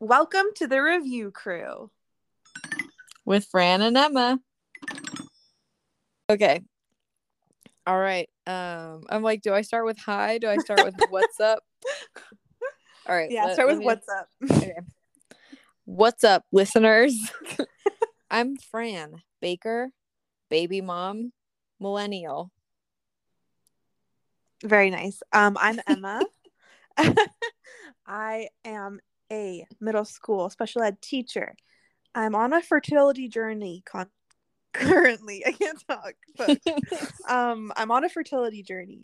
Welcome to the review crew. with Fran and Emma. Okay. All right. Um, I'm like, do I start with hi? Do I start with what's up? All right. Yeah, let- start with me- what's up. Okay. What's up, listeners? I'm Fran Baker, baby mom, millennial. Very nice. Um, I'm Emma. I am a middle school special ed teacher. I'm on a fertility journey con- currently. I can't talk, but um, I'm on a fertility journey,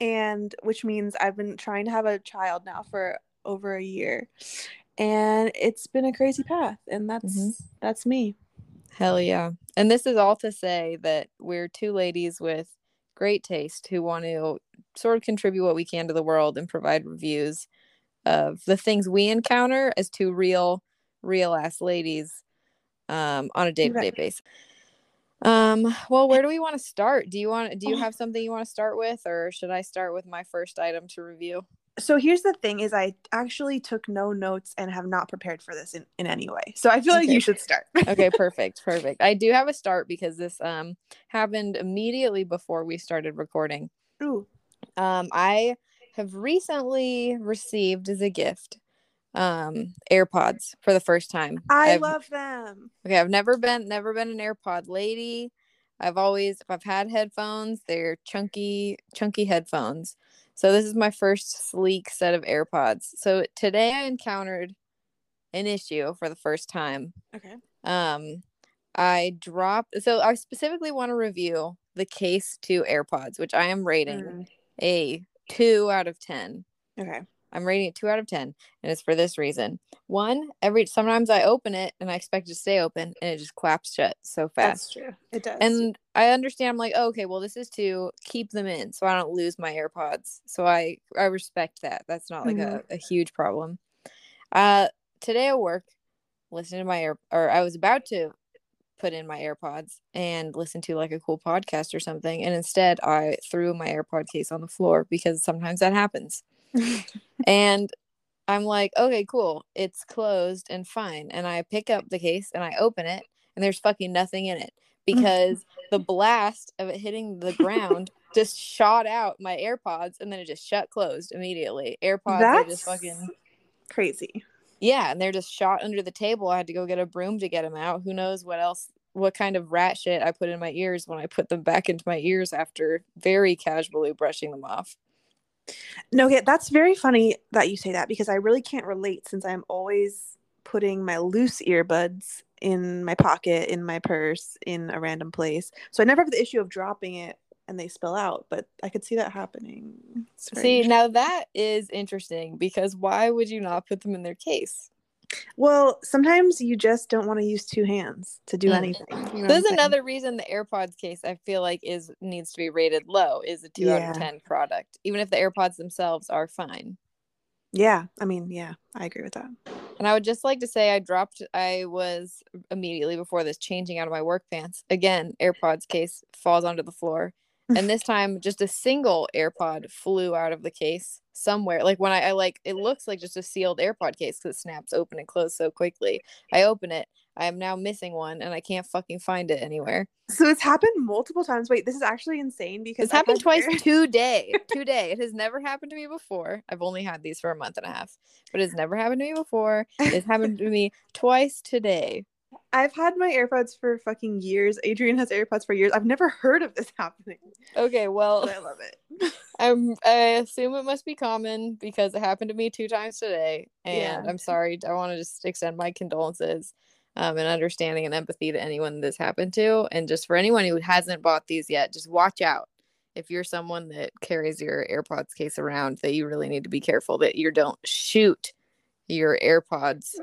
and which means I've been trying to have a child now for over a year, and it's been a crazy path. And that's Mhm. that's me. Hell yeah. And this is all to say that we're two ladies with great taste who want to sort of contribute what we can to the world and provide reviews of the things we encounter as two real, real ass ladies um, on a day to day basis. Um, well, where do we want to start? Do you want do you have something you want to start with, or should I start with my first item to review? so here's the thing is i actually took no notes and have not prepared for this in, in any way so i feel like you should start okay perfect perfect i do have a start because this um happened immediately before we started recording Ooh. um i have recently received as a gift um airpods for the first time. I I've- love them. Okay i've never been never been an airpod lady. I've always if i've had headphones they're chunky chunky headphones. So this is my first sleek set of airpods. So today i encountered an issue for the first time. Okay. Um i dropped so i specifically want to review the case to airpods which i am rating Mm, a 2 out of 10 okay. I'm rating it 2 out of 10 and it's for this reason. One every sometimes i open it and i expect it to stay open and it just claps shut so that's fast true. It does. And i understand i'm like oh, okay well this is to keep them in so i don't lose my airpods. So i i respect that. That's not like a, a huge problem. Uh today at work listening to my air or i was about to put in my airpods and listen to like a cool podcast or something and instead i threw my airpod case on the floor because sometimes that happens and i'm like okay cool it's closed and fine and i pick up the case and i open it and there's fucking nothing in it because the blast of it hitting the ground just shot out my AirPods and then it just shut closed immediately. AirPods are just fucking crazy yeah, and they're just shot under the table. I had to go get a broom to get them out. Who knows what else what kind of rat shit I put in my ears when I put them back into my ears after very casually brushing them off. no okay that's very funny that you say that because i really can't relate since i'm always putting my loose earbuds in my pocket in my purse in a random place so i never have the issue of dropping it and they spill out but i could see that happening It's See, now that is interesting because why would you not put them in their case? well sometimes you just don't want to use two hands to do Mm. anything you know There's another reason the AirPods case I feel like is needs to be rated low is a two out of ten product, even if the AirPods themselves are fine. Yeah, I mean, yeah, I agree with that. And I would just like to say I dropped I was immediately before this changing out of my work pants. Again, AirPods case falls onto the floor. And this time just a single AirPod flew out of the case somewhere. Like when I, I like it looks like just a sealed AirPod case because it snaps open and close so quickly. I open it. I am now missing one and I can't fucking find it anywhere. So it's happened multiple times. Wait, this is actually insane because It's I've happened twice today. Today. It has never happened to me before. I've only had these for a month and a half, but it's never happened to me before. It's happened to me twice today. I've had my AirPods for fucking years. Adrian has AirPods for years. I've never heard of this happening, Okay, well, but I love it. I'm I assume it must be common because it happened to me two times today. And Yeah. I'm sorry. I want to just extend my condolences um, and understanding and empathy to anyone this happened to. And just for anyone who hasn't bought these yet, just watch out. If you're someone that carries your AirPods case around, that you really need to be careful that you don't shoot your AirPods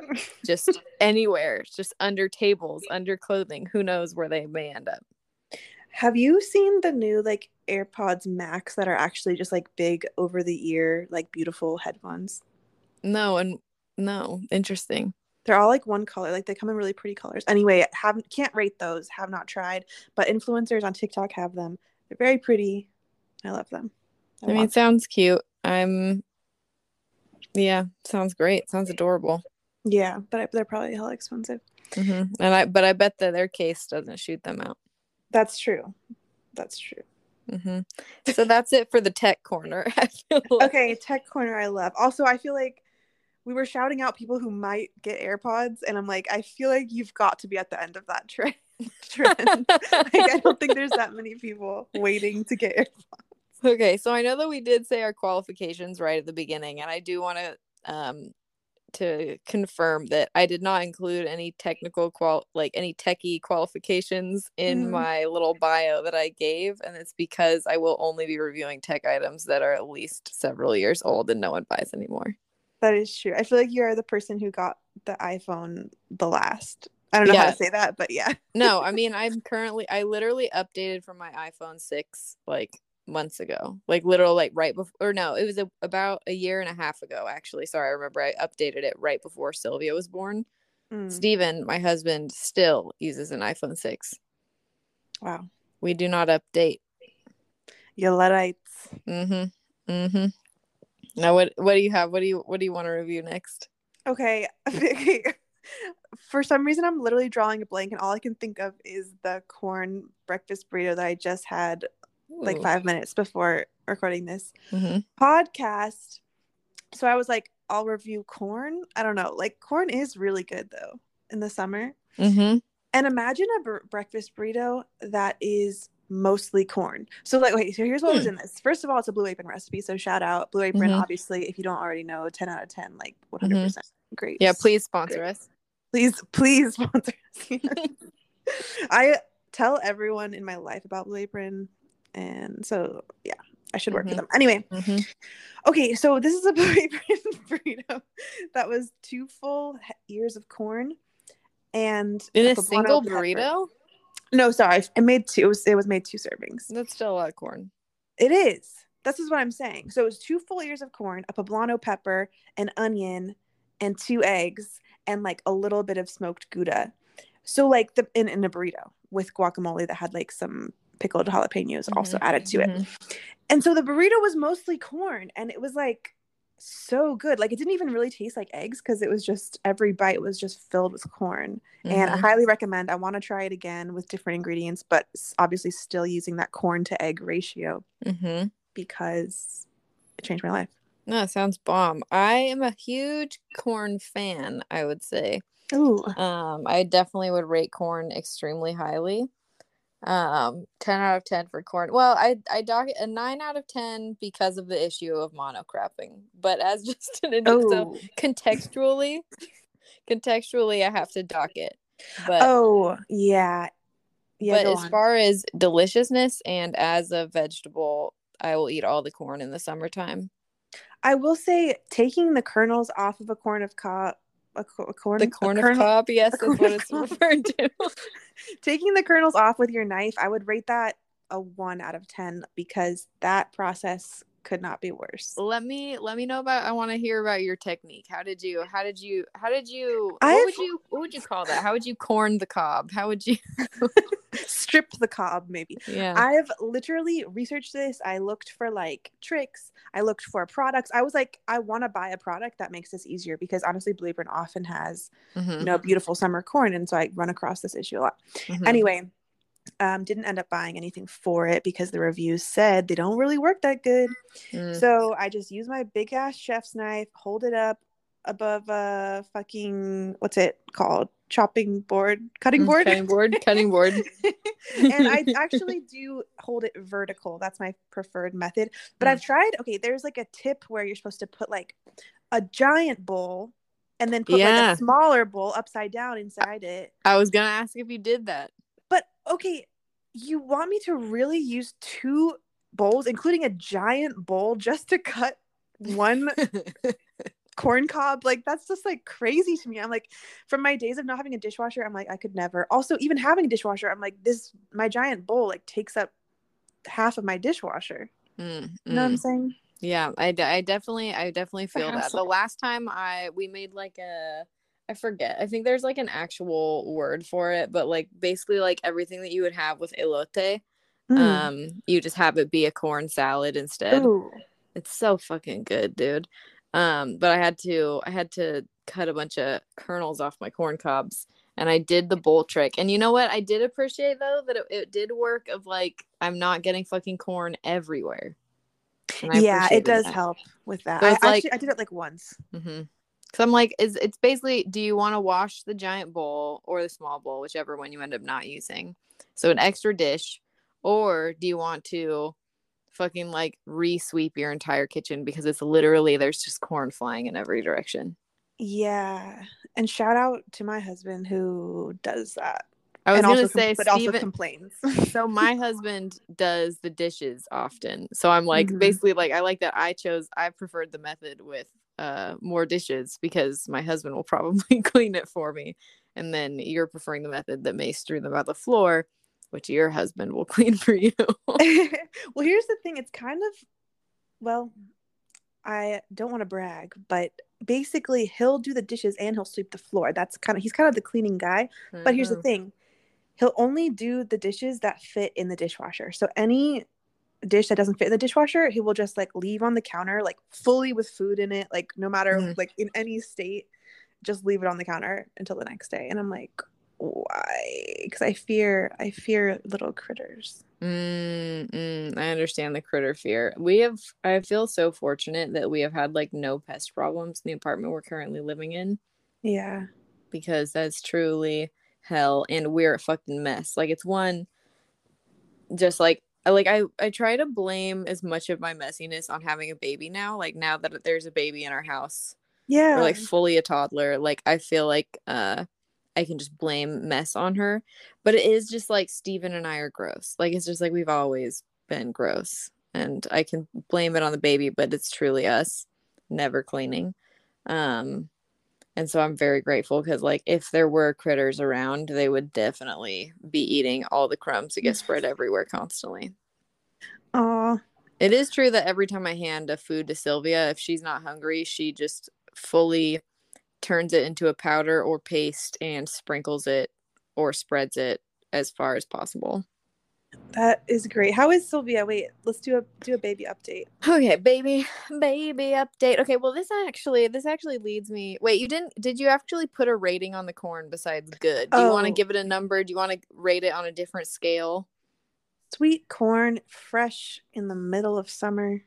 just anywhere, just under tables, under clothing. Who knows where they may end up. Have you seen the new like AirPods Max that are actually just like big over the ear, like beautiful headphones? No, and no, interesting. They're all like one color, like they come in really pretty colors. Anyway, have can't rate those. Have not tried, but influencers on TikTok have them. They're very pretty. I love them. I mean, it sounds cute. I'm Yeah, sounds great. Sounds adorable. Yeah, but I, they're probably hell expensive. hmm And I, but I bet that their case doesn't shoot them out. That's true. That's true. hmm So that's it for the tech corner. I feel like. Okay, tech corner I love. Also, I feel like we were shouting out people who might get AirPods, and I'm like, I feel like you've got to be at the end of that trend. trend. like, I don't think there's that many people waiting to get AirPods. Okay, so I know that we did say our qualifications right at the beginning, and I do want to um to confirm that I did not include any technical qual like any techie qualifications in Mhm. my little bio that I gave, and it's because I will only be reviewing tech items that are at least several years old and no one buys anymore. That is true. I feel like you're the person who got the iPhone the last. I don't know how to say that, but yeah. No, I mean I'm currently I literally updated from my iPhone 6 like months ago. Like literal like right before or no, it was a, about a year and a half ago actually. Sorry, I remember I updated it right before Sylvia was born. Mm, Steven, my husband, still uses an iPhone 6. wow. We do not update. You Luddites. Mm-hmm. Mm-hmm. Now what what do you have? What do you what do you want to review next? Okay. okay. For some reason, I'm literally drawing a blank, and all I can think of is the corn breakfast burrito that I just had like five minutes before recording this Mhm. podcast. So I was like, I'll review corn. I don't know. Like, corn is really good though in the summer. Mhm. And imagine a br- breakfast burrito that is mostly corn. So, like, wait, so here's what was Hmm. in this. First of all, it's a Blue Apron recipe. So, shout out Blue Apron, Mhm. obviously, if you don't already know, 10 out of 10, like 100% great. Yeah, please sponsor us. Please, please sponsor us. I tell everyone in my life about Blue Apron. And so, yeah, I should work Mhm. for them. Anyway, Mhm. okay, so this is a burrito that was two full ears of corn and In a poblano single pepper. burrito? No, sorry, I made two. It was, it was made two servings. That's still a lot of corn. It is. This is what I'm saying. So it was two full ears of corn, a poblano pepper, an onion, and two eggs, and like a little bit of smoked gouda. So like the in, in a burrito with guacamole that had like some pickled jalapenos also Mhm, added to it. mhm. And so the burrito was mostly corn, and it was like so good. Like it didn't even really taste like eggs because it was just every bite was just filled with corn. And I Mhm. highly recommend. I want to try it again with different ingredients, but obviously still using that corn to egg ratio Mhm. because it changed my life. No, it sounds bomb. I am a huge corn fan, I would say. Ooh. Um, I definitely would rate corn extremely highly. Um, 10 out of 10 for corn. Well, I I dock a 9 out of 10 because of the issue of monocropping. But as just an so Oh. contextually, contextually I have to dock it. But Oh, yeah. Yeah. but as on. far as deliciousness and as a vegetable, I will eat all the corn in the summertime. I will say, taking the kernels off of a corn of cob, a, a corn, The a corn of kernel- cob, yes, is what it's cob. referred to. taking the kernels off with your knife, I would rate that a one out of ten because that process could not be worse. let me let me know about i want to hear about your technique how did you how did you how did you what I've- would you what would you call that how would you corn the cob how would you Strip the cob, maybe. yeah I've literally researched this. I looked for like tricks. I looked for products. I was like, I want to buy a product that makes this easier because honestly, Blue Apron often has Mhm, you know beautiful summer corn, and so I run across this issue a lot. mhm. Anyway, um, didn't end up buying anything for it because the reviews said they don't really work that good. Mm, So I just use my big ass chef's knife, hold it up above a fucking what's it called? Chopping board, cutting mm, board. cutting board cutting board and I actually do hold it vertical. That's my preferred method. But Mm. I've tried, okay, there's like a tip where you're supposed to put like a giant bowl and then put like a smaller bowl upside down inside it. i was gonna ask if you did that okay, you want me to really use two bowls, including a giant bowl, just to cut one corn cob? Like that's just like crazy to me. I'm like, from my days of not having a dishwasher, I'm like, I could never. Also, even having a dishwasher, I'm like, this my giant bowl like takes up half of my dishwasher. Mm, You know what I'm saying? yeah I, I definitely i definitely feel that the last time i we made like a i forget i think there's like an actual word for it but like basically like everything that you would have with elote Mm. um you just have it be a corn salad instead Ooh. It's so fucking good, dude. Um, but I had to I had to cut a bunch of kernels off my corn cobs and I did the bowl trick. And you know what? I did appreciate though that it, it did work of like I'm not getting fucking corn everywhere. Yeah, it does that. help with that. So I, like, actually, I did it like once. Mm-hmm. Cause I'm like, is it's basically, do you want to wash the giant bowl or the small bowl, whichever one you end up not using? So an extra dish, or do you want to fucking like re-sweep your entire kitchen because it's literally there's just corn flying in every direction. Yeah, and shout out to my husband who does that. I was and gonna say, but Steven, also complains. so my husband does the dishes often. So I'm like, mm-hmm. basically, like I like that I chose. I preferred the method with uh more dishes because my husband will probably clean it for me, and then you're preferring the method that may strew them on the floor which your husband will clean for you. well, here's the thing it's kind of, well, I don't want to brag, but basically he'll do the dishes and he'll sweep the floor. That's kind of, he's kind of the cleaning guy. But here's the mm-hmm. thing he'll only do the dishes that fit in the dishwasher. So any dish that doesn't fit in the dishwasher, he will just like leave on the counter, like fully with food in it, like no matter mm-hmm. like in any state, just leave it on the counter until the next day. And I'm like, why? Because i fear i fear little critters. Mm, mm, i understand the critter fear. We have i feel so fortunate that we have had like no pest problems in the apartment we're currently living in. Yeah. Because that's truly hell and we're a fucking mess. Like it's one just like like I I try to blame as much of my messiness on having a baby now. Like now that there's a baby in our house, yeah, or like fully a toddler. Like I feel like uh I can just blame mess on her. But it is just like Steven and I are gross. Like it's just like we've always been gross. And I can blame it on the baby, but it's truly us never cleaning. Um and so I'm very grateful because like if there were critters around, they would definitely be eating all the crumbs that get spread everywhere constantly. Oh. It is true that every time I hand a food to Sylvia, if she's not hungry, she just fully turns it into a powder or paste and sprinkles it or spreads it as far as possible. That is great. How is Sylvia? Wait, let's do a do a baby update. Okay, baby, baby update. Okay, well this actually this actually leads me. Wait, you didn't did you actually put a rating on the corn besides good? Do you want to oh. give it a number? Do you want to rate it on a different scale? Sweet corn, fresh in the middle of summer.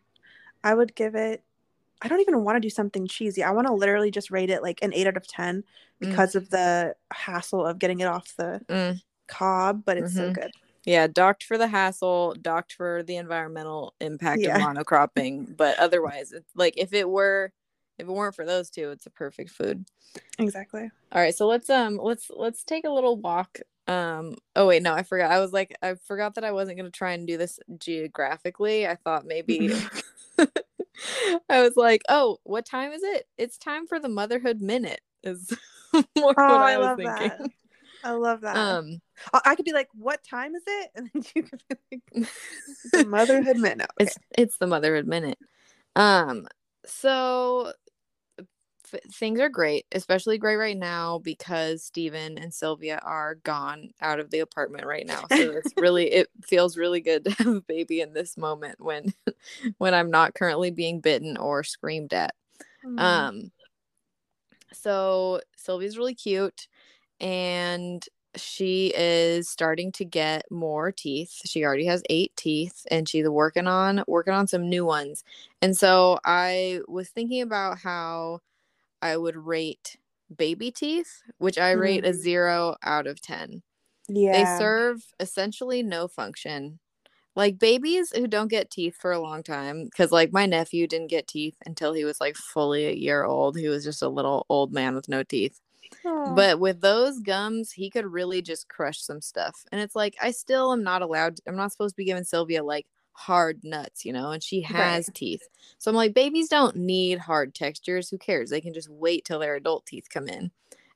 I would give it I don't even want to do something cheesy. I want to literally just rate it like an 8 out of 10 mm. because mm. of the hassle of getting it off the mm. cob, but it's mm-hmm. so good. Yeah, docked for the hassle, docked for the environmental impact yeah. of monocropping, but otherwise it's like if it were if it weren't for those two, it's a perfect food. Exactly. All right, so let's um let's let's take a little walk um oh wait no i forgot i was like i forgot that i wasn't going to try and do this geographically i thought maybe I was like, "Oh, what time is it? It's time for the motherhood minute." Is more oh, what I, I was thinking. That. I love that. Um, I could be like, "What time is it?" And then you could be like, "The motherhood minute." Okay. It's it's the motherhood minute. Um, so things are great, especially great right now because Steven and Sylvia are gone out of the apartment right now. So it's really it feels really good to have a baby in this moment when when I'm not currently being bitten or screamed at. Mm. Um so Sylvia's really cute and she is starting to get more teeth. She already has 8 teeth and she's working on working on some new ones. And so I was thinking about how I would rate baby teeth, which I rate mm. a zero out of 10. Yeah. They serve essentially no function. Like babies who don't get teeth for a long time, because like my nephew didn't get teeth until he was like fully a year old. He was just a little old man with no teeth. But with those gums, he could really just crush some stuff. And it's like, I still am not allowed, I'm not supposed to be giving Sylvia like hard nuts, you know, and she has right. teeth. So I'm like, babies don't need hard textures. Who cares? They can just wait till their adult teeth come in.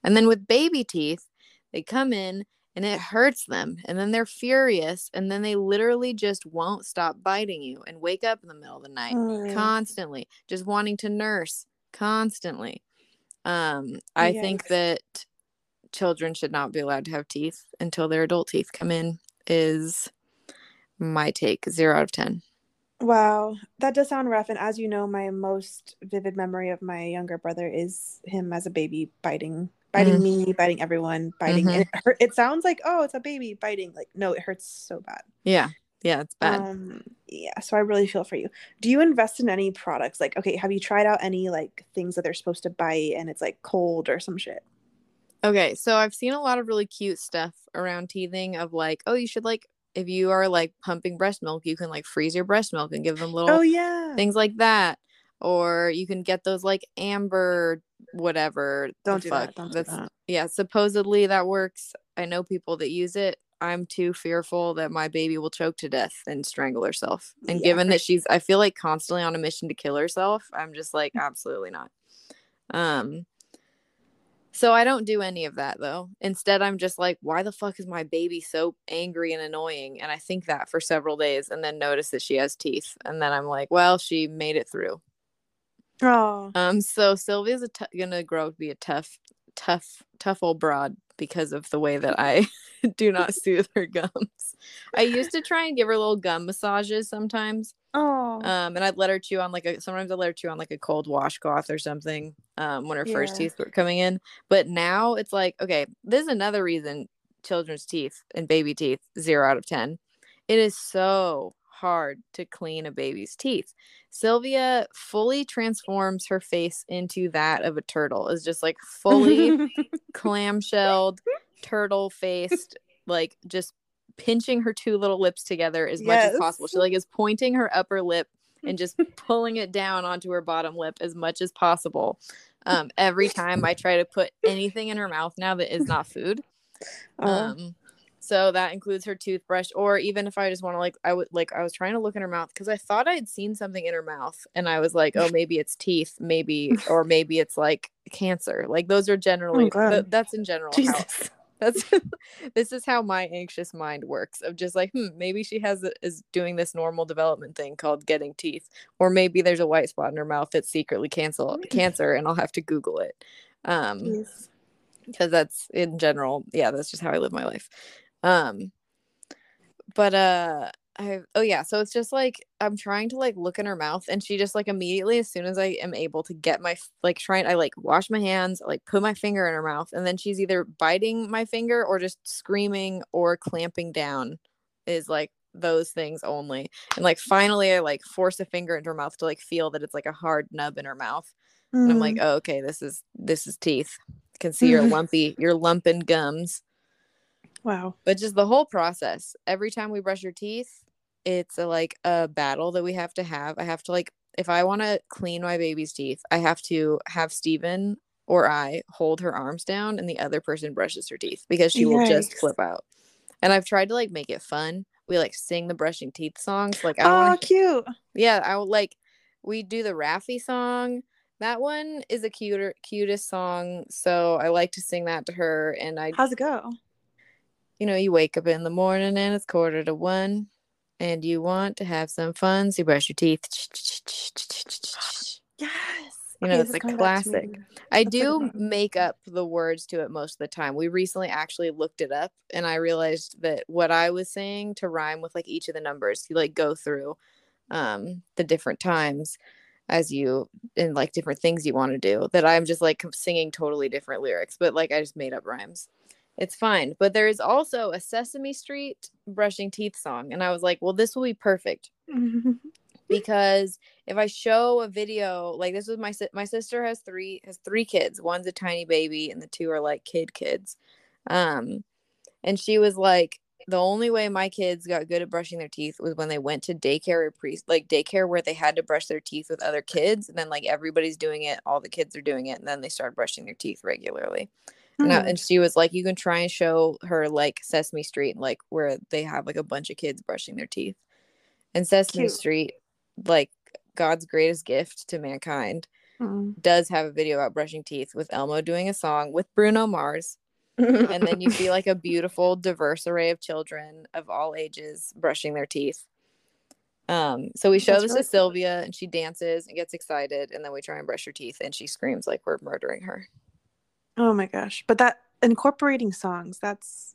And then with baby teeth, they come in and it hurts them. And then they're furious. And then they literally just won't stop biting you and wake up in the middle of the night oh. constantly, just wanting to nurse constantly. Um, I yes. think that children should not be allowed to have teeth until their adult teeth come in, is my take zero out of 10 Wow, that does sound rough. And as you know, my most vivid memory of my younger brother is him as a baby biting, biting Mm. me, biting everyone, biting. Mhm. It, hurt, it sounds like oh, it's a baby biting. Like no, it hurts so bad. Yeah. Yeah, it's bad. Um, yeah, so I really feel for you. Do you invest in any products? Like, okay, have you tried out any like things that they're supposed to bite and it's like cold or some shit? Okay, so I've seen a lot of really cute stuff around teething of like, oh, you should like if you are like pumping breast milk, you can like freeze your breast milk and give them little Oh yeah. things like that. Or you can get those like amber whatever. Don't do that, don't do That's that. yeah, supposedly that works. I know people that use it. I'm too fearful that my baby will choke to death and strangle herself. And Yeah, given that she's I feel like constantly on a mission to kill herself, I'm just like Mm. absolutely not. Um so I don't do any of that though. Instead, I'm just like, why the fuck is my baby so angry and annoying? And I think that for several days and then notice that she has teeth. And then I'm like, well, she made it through. Oh, Um, so Sylvia's a t- gonna grow up to be a tough, tough, tough old broad because of the way that I do not soothe her gums. I used to try and give her little gum massages sometimes. oh, Um, and I'd let her chew on like a sometimes I'd let her chew on like a cold washcloth or something. Um, when her first teeth were coming in. But now it's like, okay, this is another reason children's teeth and baby teeth, zero out of ten. It is so hard to clean a baby's teeth. Sylvia fully transforms her face into that of a turtle. Is just like fully clamshelled, turtle faced, like just pinching her two little lips together as much as possible. She like is pointing her upper lip and just pulling it down onto her bottom lip as much as possible. Um, every time I try to put anything in her mouth now that is not food. Oh. Um, so that includes her toothbrush, or even if I just want to like, I would like, I was trying to look in her mouth because I thought I had seen something in her mouth, and I was like, oh, maybe it's teeth, maybe, or maybe it's like cancer. Like those are generally, God. th- that's in general. How, Jesus. that's this is how my anxious mind works. Of just like, hmm, maybe she has is doing this normal development thing called getting teeth, or maybe there's a white spot in her mouth that's secretly cancel cancer, and I'll have to Google it. Um, because that's in general yeah that's just how i live my life um but uh i oh yeah so it's just like i'm trying to like look in her mouth and she just like immediately as soon as i am able to get my like trying i like wash my hands like put my finger in her mouth and then she's either biting my finger or just screaming or clamping down is like those things only and like finally i like force a finger into her mouth to like feel that it's like a hard nub in her mouth and I'm like, Mm. oh, okay, this is this is teeth. Can see your lumpy, your lumping gums. Wow. But just the whole process. Every time we brush your teeth, it's a, like a battle that we have to have. I have to like, if I want to clean my baby's teeth, I have to have Steven or I hold her arms down, and the other person brushes her teeth because she will just flip out. And I've tried to like make it fun. We like sing the brushing teeth songs. Like I Oh, want to cute. yeah, I would like we do the Raffi song. That one is a cuter cutest song, so I like to sing that to her and I How's it go? You know, you wake up in the morning and it's quarter to one and you want to have some fun, so you brush your teeth. Yes. You know, Okay, it's a is coming back to me. classic. I That's a good do make up the words to it most of the time. We recently actually looked it up and I realized that what I was saying to rhyme with like each of the numbers, you like go through um the different times as you and like different things you want to do that I'm just like singing totally different lyrics, but like I just made up rhymes. It's fine. But there is also a Sesame Street brushing teeth song. And I was like, well, this will be perfect because if I show a video like this was my si- my sister has three has three kids. One's a tiny baby and the two are like kid kids. Um and she was like the only way my kids got good at brushing their teeth was when they went to daycare or pre like daycare where they had to brush their teeth with other kids and then like everybody's doing it, all the kids are doing it and then they started brushing their teeth regularly. And, I- Hmm. and she was like, you can try and show her like Sesame Street, like where they have like a bunch of kids brushing their teeth. And Sesame Cute. Street, like God's greatest gift to mankind, Mm. does have a video about brushing teeth with Elmo doing a song with Bruno Mars. And then you see like a beautiful, diverse array of children of all ages brushing their teeth. Um, so we show That's this really to Sylvia and she dances and gets excited, and then we try and brush her teeth and she screams like we're murdering her. Oh my gosh. But that incorporating songs, that's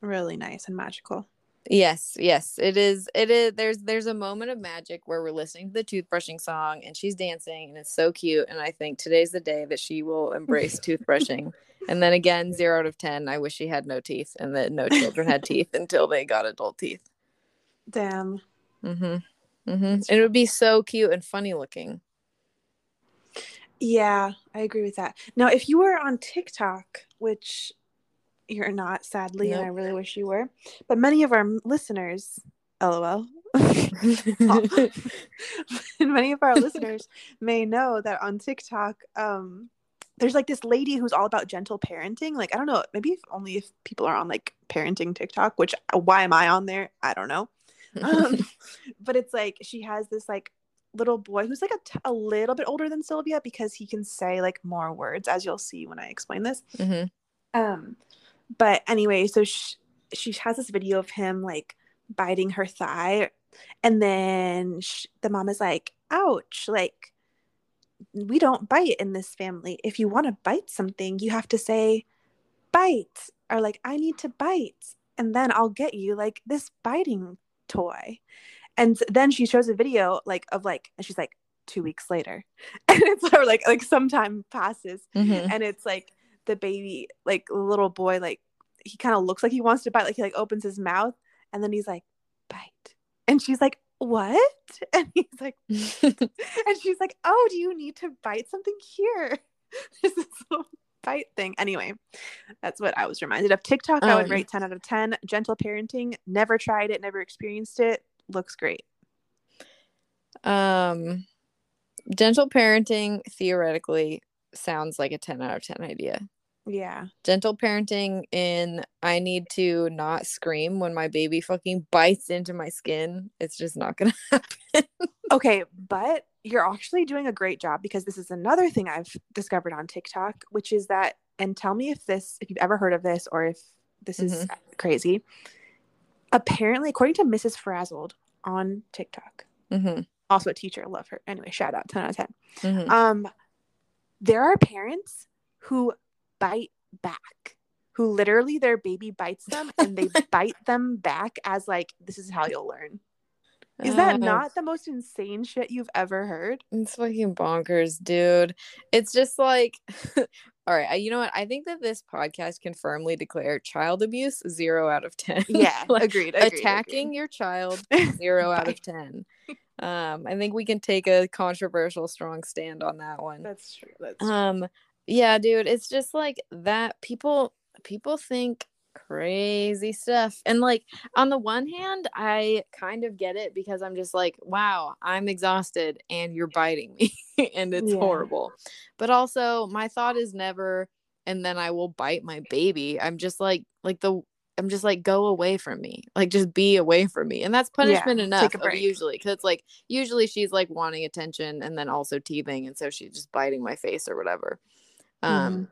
really nice and magical. Yes, yes, it is. It is. There's there's a moment of magic where we're listening to the toothbrushing song and she's dancing and it's so cute. And I think today's the day that she will embrace toothbrushing. And then again, zero out of ten. I wish she had no teeth and that no children had teeth until they got adult teeth. Damn. Mm-hmm. Mm-hmm. And it would be so cute and funny looking. Yeah, I agree with that. Now, if you were on TikTok, which you're not, sadly, and I really wish you were, but many of our listeners, lol, many of our listeners may know that on TikTok, um, there's like this lady who's all about gentle parenting. Like, I don't know, maybe if only if people are on like parenting TikTok, which why am I on there? I don't know. Um, but it's like she has this like little boy who's like a, t- a little bit older than Sylvia because he can say like more words, as you'll see when I explain this. Mhm. Um, but anyway, so she, she has this video of him like biting her thigh, and then sh- the mom is like, "Ouch!" Like we don't bite in this family. If you want to bite something, you have to say bite or like I need to bite, and then I'll get you like this biting toy. And then she shows a video like of like, and she's like two weeks later, and it's like like some time passes, Mhm. and it's like the baby like little boy like he kind of looks like he wants to bite like he like opens his mouth and then he's like bite. And she's like what? And he's like and she's like oh do you need to bite something here? There's this little bite thing. Anyway that's what i was reminded of. Tiktok i would Um, rate 10 out of 10 gentle parenting never tried it never experienced it looks great Um, gentle parenting theoretically sounds like a 10 out of 10 idea. yeah Gentle parenting in I need to not scream when my baby fucking bites into my skin. It's just not gonna happen. Okay, but you're actually doing a great job because this is another thing I've discovered on TikTok, which is that, and tell me if this, if you've ever heard of this or if this is crazy. Apparently, according to Mrs. Frazzled on TikTok, hmm also a teacher, love her. Anyway, shout out 10 out of 10. hmm Um, there are parents who bite back, who literally their baby bites them and they bite them back as like, this is how you'll learn. Is that not the most insane shit you've ever heard? It's fucking bonkers, dude. It's just like, all right, you know what? I think that this podcast can firmly declare child abuse zero out of 10. Yeah, Like, agreed, agreed. attacking your child zero out of 10. Um, I think we can take a controversial, strong stand on that one. That's true. That's true. Um, yeah, dude, it's just like that. People, people think crazy stuff, and like on the one hand, I kind of get it because I'm just like, wow, I'm exhausted, and you're biting me, and it's Yeah. horrible. But also, my thought is never, and then I will bite my baby. I'm just like, like the. I'm just like go away from me, like just be away from me, and that's punishment take enough. usually, because it's like usually she's like wanting attention and then also teething, and so she's just biting my face or whatever. Um,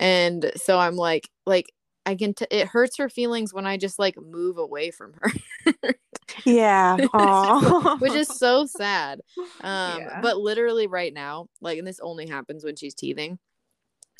and so I'm like, like I can. T- it hurts her feelings when I just like move away from her, yeah. Which is so sad. Um, Yeah. but literally right now, like, and this only happens when she's teething.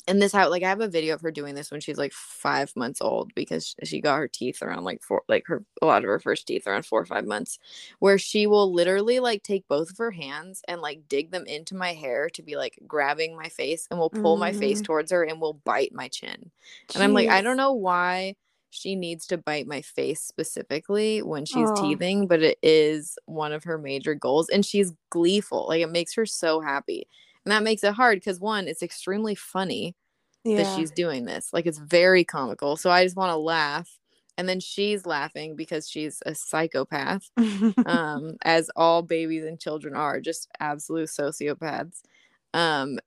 And this how like I have a video of her doing this when she's like five months old because she got her teeth around like four like her a lot of her first teeth around four or five months, where she will literally like take both of her hands and like dig them into my hair to be like grabbing my face and will pull my face Mm. towards her and will bite my chin. And I'm like, I don't know why she needs to bite my face specifically when she's Aw. teething, but it is one of her major goals. And she's gleeful. Like it makes her so happy. And that makes it hard because one, it's extremely funny Yeah. that she's doing this. Like it's very comical. So I just want to laugh. And then she's laughing because she's a psychopath, um, as all babies and children are, just absolute sociopaths. Um,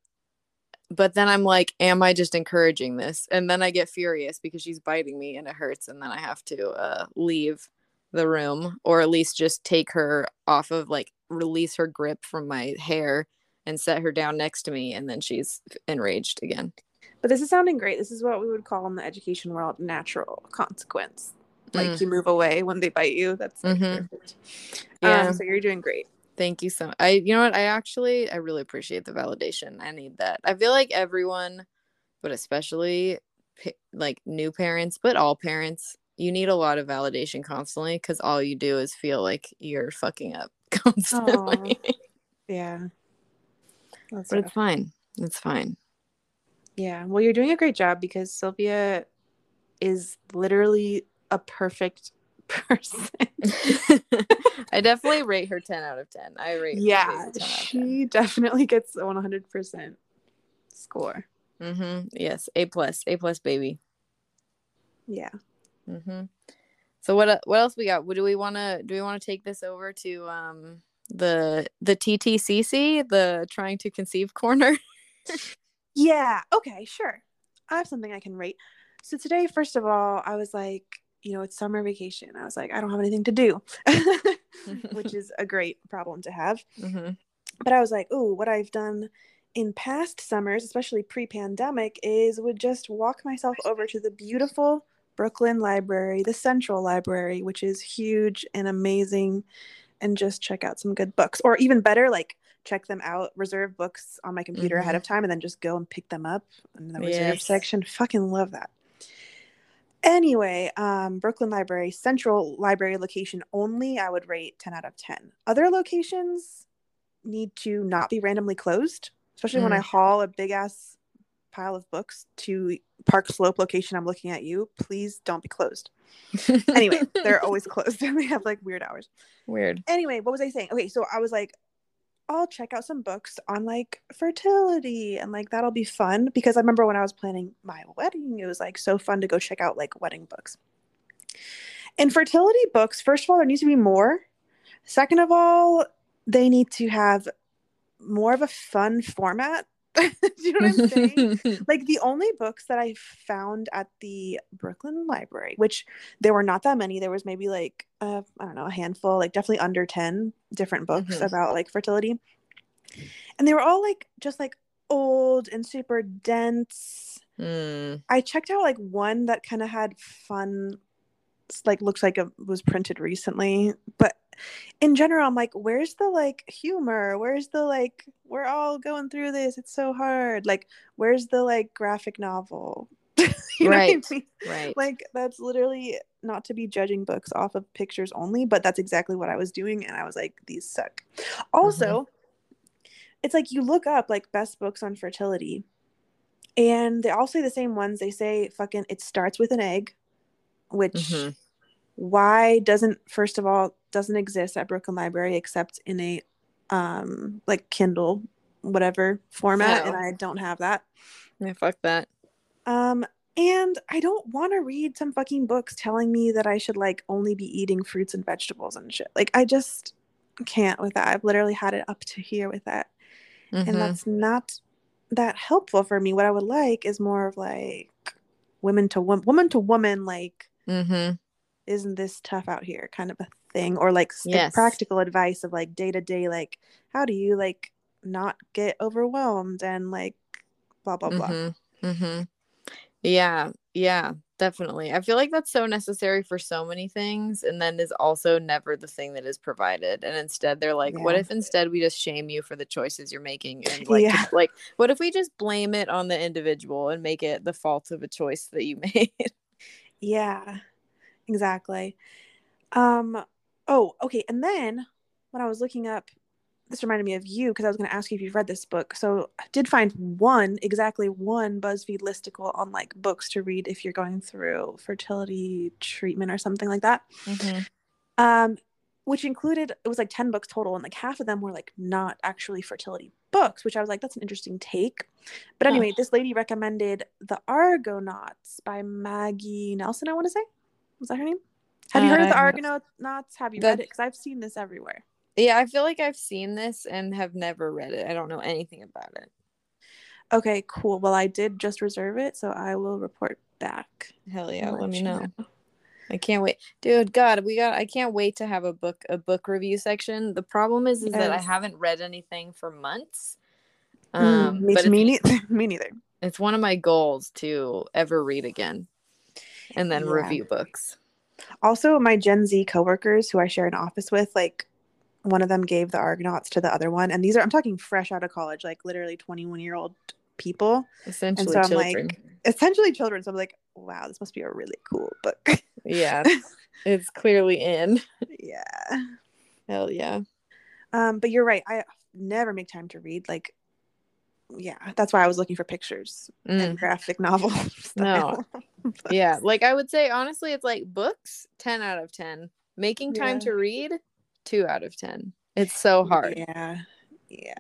but then I'm like, am I just encouraging this? And then I get furious because she's biting me and it hurts. And then I have to uh, leave the room or at least just take her off of like release her grip from my hair and set her down next to me. And then she's enraged again. but this is sounding great. This is what we would call in the education world natural consequence. Like Mm. you move away when they bite you. That's like, Mhm. perfect. Yeah. Um, so you're doing great. Thank you so much. I you know what? I actually I really appreciate the validation. I need that. I feel like everyone, but especially like new parents, but all parents you need a lot of validation constantly because all you do is feel like you're fucking up constantly. Aw. Yeah. That's but rough. it's fine. It's fine. Yeah. Well, you're doing a great job because Sylvia is literally a perfect person. I definitely rate her 10 out of 10. I rate yeah. her 10 out 10. She definitely gets a 100% score. Mm-hmm. Yes, A plus, A plus, baby. Yeah. Mm-hmm. So what? uh, What else we got? What do we want to? Do we want to take this over to um the the TTCC, the trying to conceive corner? Yeah. Okay. Sure. I have something I can rate. So today, first of all, I was like, you know, it's summer vacation. I was like, I don't have anything to do, which is a great problem to have. mm-hmm. But I was like, oh, what I've done in past summers, especially pre-pandemic, is would just walk myself over to the beautiful Brooklyn Library, the Central Library, which is huge and amazing, and just check out some good books. Or even better, like check them out, reserve books on my computer ahead Mhm. of time, and then just go and pick them up in the reserve Yes. section. Fucking love that. Anyway, um, Brooklyn Library, Central Library location only, I would rate 10 out of 10. Other locations need to not be randomly closed, especially when I Mm. haul a big ass pile of books to Park Slope location. I'm looking at you. Please don't be closed. Anyway, they're always closed and they have like weird hours. weird. Anyway, what was I saying? Okay, so I was like, I'll check out some books on like fertility and like that'll be fun because I remember when I was planning my wedding, it was like so fun to go check out like wedding books. And fertility books, first of all, there needs to be more. Second of all, they need to have more of a fun format. Do you know what I'm saying? like the only books that I found at the Brooklyn Library, which there were not that many. There was maybe like uh, I don't know, a handful, like definitely under ten different books Mhm. about like fertility, and they were all like just like old and super dense. Mm. I checked out like one that kind of had fun, like looks like it was printed recently, but in general, I'm like, where's the like humor? Where's the like, we're all going through this. It's so hard. Like, where's the like graphic novel? you know Right. what I mean? Right. Like, that's literally not to be judging books off of pictures only, but that's exactly what I was doing. And I was like, these suck. Also, it's like you look up like best books on fertility and they all say the same ones. They say fucking it starts with an egg, which Mhm. why doesn't first of all doesn't exist at Brooklyn Library except in a um like Kindle whatever format and Oh. I don't have that. yeah, fuck that. Um and I don't want to read some fucking books telling me that I should like only be eating fruits and vegetables and shit. Like I just can't with that. I've literally had it up to here with that Mhm. and that's not that helpful for me. What I would like is more of like women to woman, woman to woman, like Mhm. Isn't this tough out here kind of a thing, or like Yes. practical advice of like day to day, like how do you like not get overwhelmed and like blah blah blah. Mm-hmm. Mm-hmm. Yeah, yeah, definitely. I feel like that's so necessary for so many things, and then is also never the thing that is provided. And instead, they're like, "What if instead we just shame you for the choices you're making?" And like, Yeah. like, what if we just blame it on the individual and make it the fault of a choice that you made? Yeah, exactly. Um. Oh, okay. And then when I was looking up, this reminded me of you because I was going to ask you if you've read this book. So I did find one, exactly one BuzzFeed listicle on like books to read if you're going through fertility treatment or something like that. Um, which included it was like ten books total, and like half of them were like not actually fertility books, which I was like, that's an interesting take. But anyway, this lady recommended The Argonauts by Maggie Nelson. I want to say, was that her name? Have you heard of the Uh, Argonauts? Have you the- read it? Because I've seen this everywhere. Yeah, I feel like I've seen this and have never read it. I don't know anything about it. Okay, cool. Well, I did just reserve it, so I will report back. Hell yeah, let me you know. I can't wait. Dude, God, we got I can't wait to have a book a book review section. The problem is is that I haven't read anything for months. Mm, Um me, but me, neither. me neither. it's one of my goals to ever read again and then Yeah. review books. Also, my Gen Z coworkers who I share an office with, like one of them gave the Argonauts to the other one, and these are I'm talking fresh out of college, like literally 21 year old people, Essentially so I'm children. like- essentially children. So I'm like, wow, this must be a really cool book. Yeah. It's clearly in. yeah. Hell yeah. Um, but you're right. I never make time to read. Like, yeah, that's why I was looking for pictures Mm. and graphic novels. No. Yeah. Like I would say honestly, it's like books, 10 out of 10. Making time Yeah. to read, two out of 10. It's so hard. Yeah. Yeah.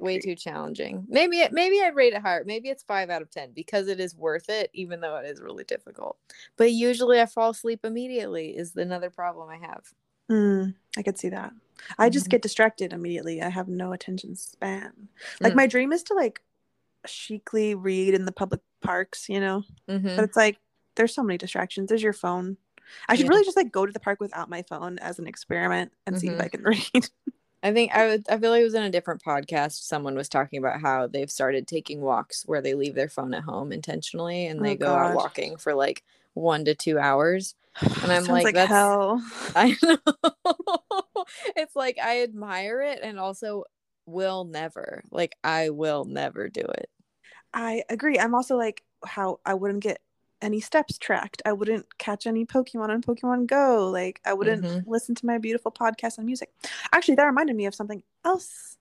Way too challenging. Maybe it maybe I'd rate it higher. Maybe it's five out of ten because it is worth it, even though it is really difficult. But usually I fall asleep immediately is another problem I have. Mm, I could see that. I just Mhm. get distracted immediately. I have no attention span. Like Mm. my dream is to like chicly read in the public parks, you know. Mhm. But it's like there's so many distractions. There's your phone. I should Yeah. really just like go to the park without my phone as an experiment and see if. I mm-hmm. can read. I think I would I feel like it was in a different podcast. Someone was talking about how they've started taking walks where they leave their phone at home intentionally and Oh, they go out walking for like one to two hours. And I'm Sounds like, that's- hell. I know. it's like I admire it and also will never. Like I will never do it. I agree. I'm also like how I wouldn't get any steps tracked. I wouldn't catch any Pokemon on Pokemon Go. Like I wouldn't Mhm. listen to my beautiful podcast and music. Actually, that reminded me of something else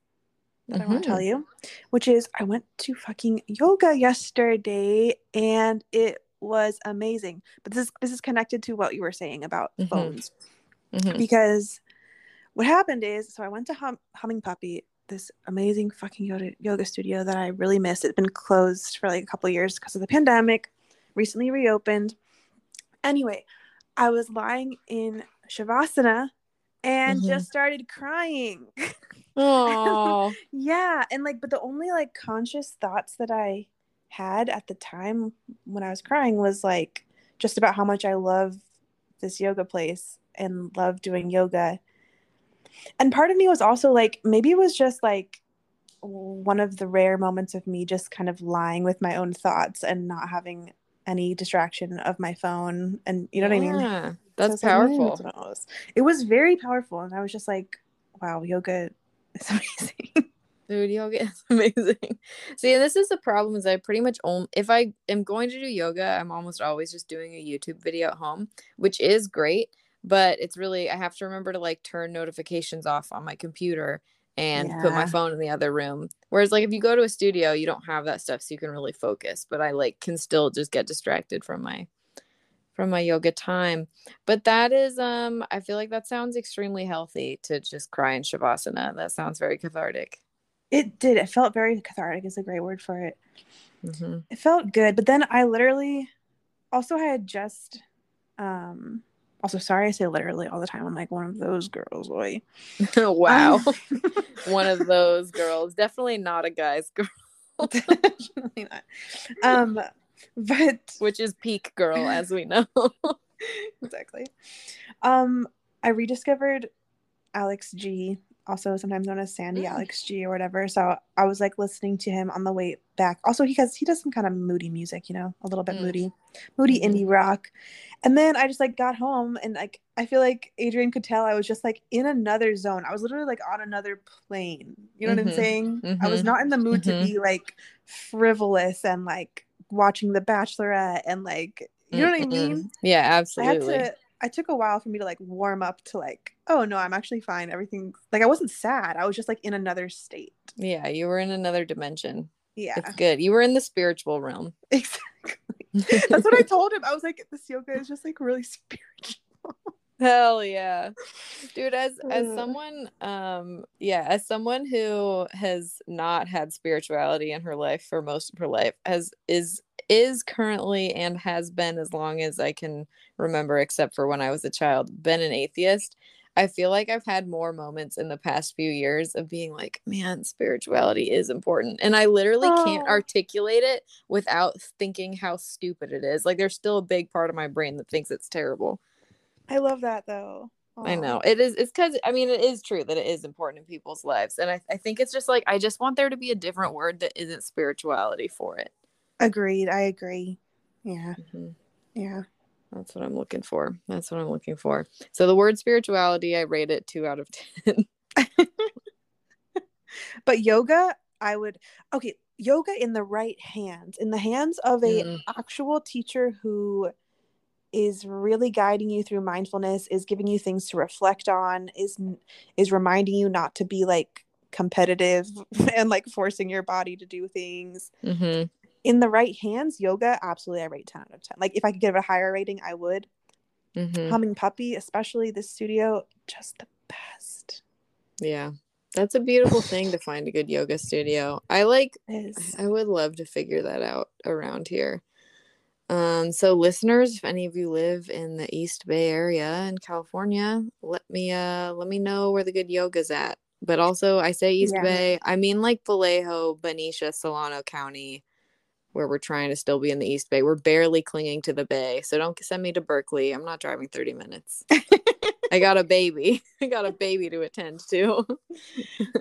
that I want to tell Mm-hmm. you, which is I went to fucking yoga yesterday and it was amazing. But this is this is connected to what you were saying about Mhm. phones Mhm. because what happened is so I went to hum- Humming Puppy, this amazing fucking yoga, yoga studio that I really miss. It's been closed for like a couple years because of the pandemic, recently reopened. Anyway, I was lying in Shavasana and Mhm. just started crying. Oh, yeah, and like but the only like conscious thoughts that I had at the time when I was crying was like just about how much I love this yoga place and love doing yoga. And part of me was also like maybe it was just like one of the rare moments of me just kind of lying with my own thoughts and not having any distraction of my phone and you know what I mean? Yeah, So that's like, mm, powerful. that's it was. It was very powerful and I was just like wow, yoga is amazing. Dude, yoga is amazing. See, and this is the problem is I pretty much only if I am going to do yoga, I'm almost always just doing a YouTube video at home, which is great, but it's really I have to remember to like turn notifications off on my computer and put my phone in the other room. Whereas like if you go to a studio, you don't have that stuff so you can really focus, but I like can still just get distracted from my from my yoga time. But that is um I feel like that sounds extremely healthy to just cry in shavasana. That sounds very cathartic. It did. It felt very cathartic is a great word for it. hmm It felt good. But then I literally also I had just um also sorry I say literally all the time. I'm like one of those girls, boy. wow. Um, One of those girls. Definitely not a guy's girl, definitely not. Um but which is peak girl, as we know. exactly. Um, I rediscovered Alex G, also sometimes known as Sandy Mm. Alex G or whatever. So I was like listening to him on the way back. Also, he has he does some kind of moody music, you know, a little bit Mm. moody, moody Mhm. indie rock. And then I just like got home and like I feel like Adrian could tell I was just like in another zone. I was literally like on another plane. You know what Mhm. I'm saying? I was Mhm. not in the mood to be like frivolous and like watching The Bachelorette and like you know what I mean? Yeah, I had absolutely. to I took a while for me to like warm up to like, oh no, I'm actually fine. Everything like I wasn't sad. I was just like in another state. Yeah, you were in another dimension. Yeah. It's good. You were in the spiritual realm. Exactly. That's what I told him. I was like, this yoga is just like really spiritual. Hell yeah. Dude, as as someone um yeah, as someone who has not had spirituality in her life for most of her life, has is is currently and has been as long as I can remember except for when I was a child, been an atheist. I feel like I've had more moments in the past few years of being like, man, spirituality is important. And I literally can't Oh. articulate it without thinking how stupid it is. Like there's still a big part of my brain that thinks it's terrible. I love that though. I know it is. It's because I mean, it is true that it is important in people's lives, and I, I think it's just like I just want there to be a different word that isn't spirituality for it. Agreed. I agree. Yeah. Mhm. Yeah. That's what I'm looking for. That's what I'm looking for. So the word spirituality, I rate it two out of ten. But yoga, I would okay, yoga in the right hands, in the hands of a Mm. actual teacher who is really guiding you through mindfulness, is giving you things to reflect on, is is reminding you not to be like competitive and like forcing your body to do things. Mm-hmm. In the right hands, yoga, absolutely I rate 10 out of 10. Like if I could give it a higher rating, I would. Mm-hmm. Humming Puppy, especially this studio, just the best. Yeah. That's a beautiful thing to find a good yoga studio. I like I would love to figure that out around here. Um, so listeners, if any of you live in the East Bay area in California, let me uh let me know where the good yoga's at. But also I say East Yeah. Bay, I mean like Vallejo, Benicia, Solano County, where we're trying to still be in the East Bay. We're barely clinging to the bay. So don't send me to Berkeley. I'm not driving 30 minutes. I got a baby. I got a baby to attend to.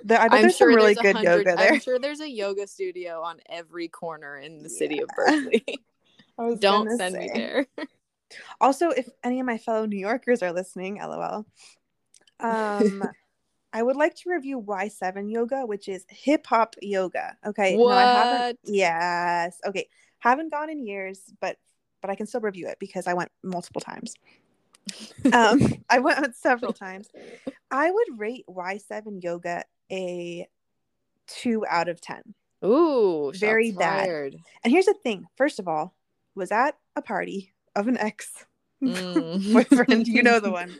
There, I bet I'm there's sure some really there's a good yoga there. I'm sure there's a yoga studio on every corner in the city of Berkeley. Don't send me there. Also, if any of my fellow New Yorkers are listening, lol. Um, I would like to review Y7 yoga, which is hip hop yoga. Okay. No, I haven't. What? Yes. Okay. Haven't gone in years, but but I can still review it because I went multiple times. Um, I went several times. I would rate Y7 yoga a two out of ten. Ooh, Very bad. fired. And here's the thing: first of all, was at a party of an ex Mm. boyfriend. You know the one.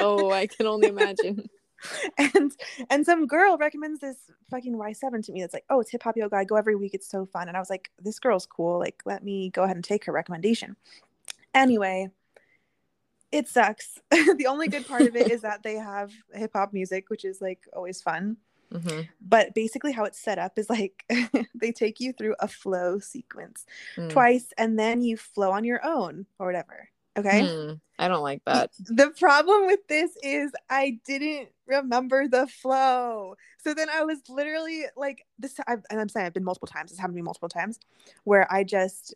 oh, I can only imagine. and and some girl recommends this fucking Y7 to me. That's like, oh, it's hip hop yoga. I go every week. It's so fun. And I was like, this girl's cool. Like, let me go ahead and take her recommendation. Anyway, it sucks. the only good part of it is that they have hip hop music, which is like always fun. Mhm. But basically, how it's set up is like they take you through a flow sequence Mm. twice, and then you flow on your own or whatever. Okay. Hmm. I don't like that. The problem with this is I didn't remember the flow. So then I was literally like this I've, and I'm saying I've been multiple times. This happened to me multiple times where I just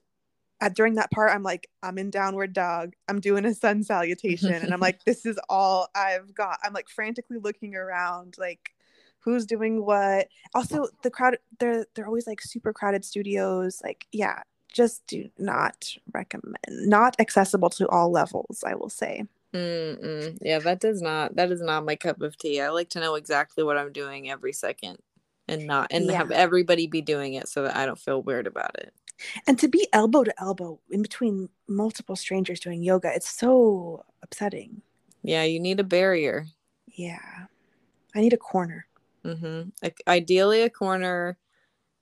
at, during that part I'm like I'm in downward dog. I'm doing a sun salutation and I'm like this is all I've got. I'm like frantically looking around like who's doing what. Also the crowd they're they're always like super crowded studios like yeah, just do not recommend not accessible to all levels, I will say. Mm-mm. Yeah, that does not that is not my cup of tea. I like to know exactly what I'm doing every second and not and Yeah. have everybody be doing it so that I don't feel weird about it. And to be elbow to elbow in between multiple strangers doing yoga, it's so upsetting. Yeah, you need a barrier. Yeah. I need a corner. Mm-hmm. Like, ideally a corner.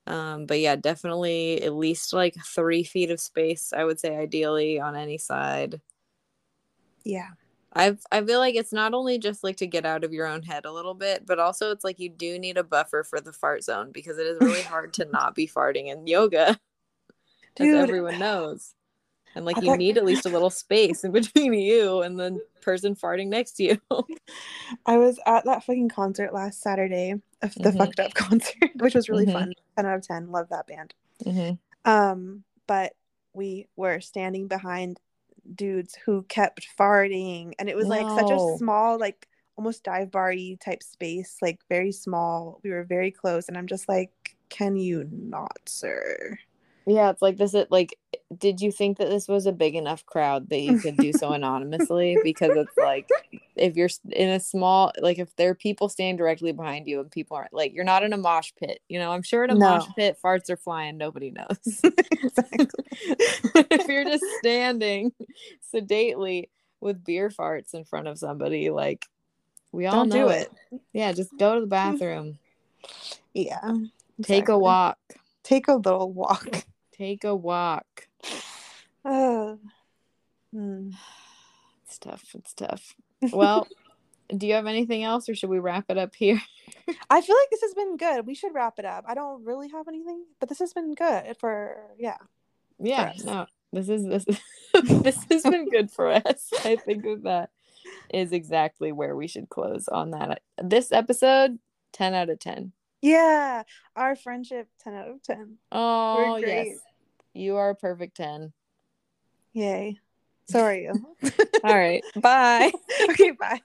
Um, but yeah, definitely at least like three feet of space, I would say ideally on any side. Yeah. I've I feel like it's not only just like to get out of your own head a little bit, but also it's like you do need a buffer for the fart zone because it is really hard to not be farting in yoga, as everyone knows. And like I you thought- need at least a little space in between you and the person farting next to you. I was at that fucking concert last Saturday, of the Mhm. fucked up concert, which was really Mhm. fun. 10 out of 10. Love that band. mm-hmm. Um, but we were standing behind dudes who kept farting, and it was like such a small, like almost dive bar type space, like very small. We were very close, and I'm just like, can you not, sir? Yeah, it's like this. It like, did you think that this was a big enough crowd that you could do so anonymously? Because it's like, if you're in a small, like, if there are people standing directly behind you and people aren't like, you're not in a mosh pit. You know, I'm sure in a mosh pit, farts are flying. Nobody knows. exactly. if you're just standing sedately with beer farts in front of somebody, like, we all Don't know do it. Yeah, just go to the bathroom. Yeah. Take a walk. Take a little walk. Take a walk. Uh, hmm. It's tough. It's tough. Well, do you have anything else or should we wrap it up here? I feel like this has been good. We should wrap it up. I don't really have anything, but this has been good for yeah. Yeah, us. no. This is this this has been good for us. I think that that is exactly where we should close on that. This episode 10 out of 10. Yeah, our friendship 10 out of 10. Oh, yes. You are a perfect 10. Yay. So are you. All right. Bye. okay, bye.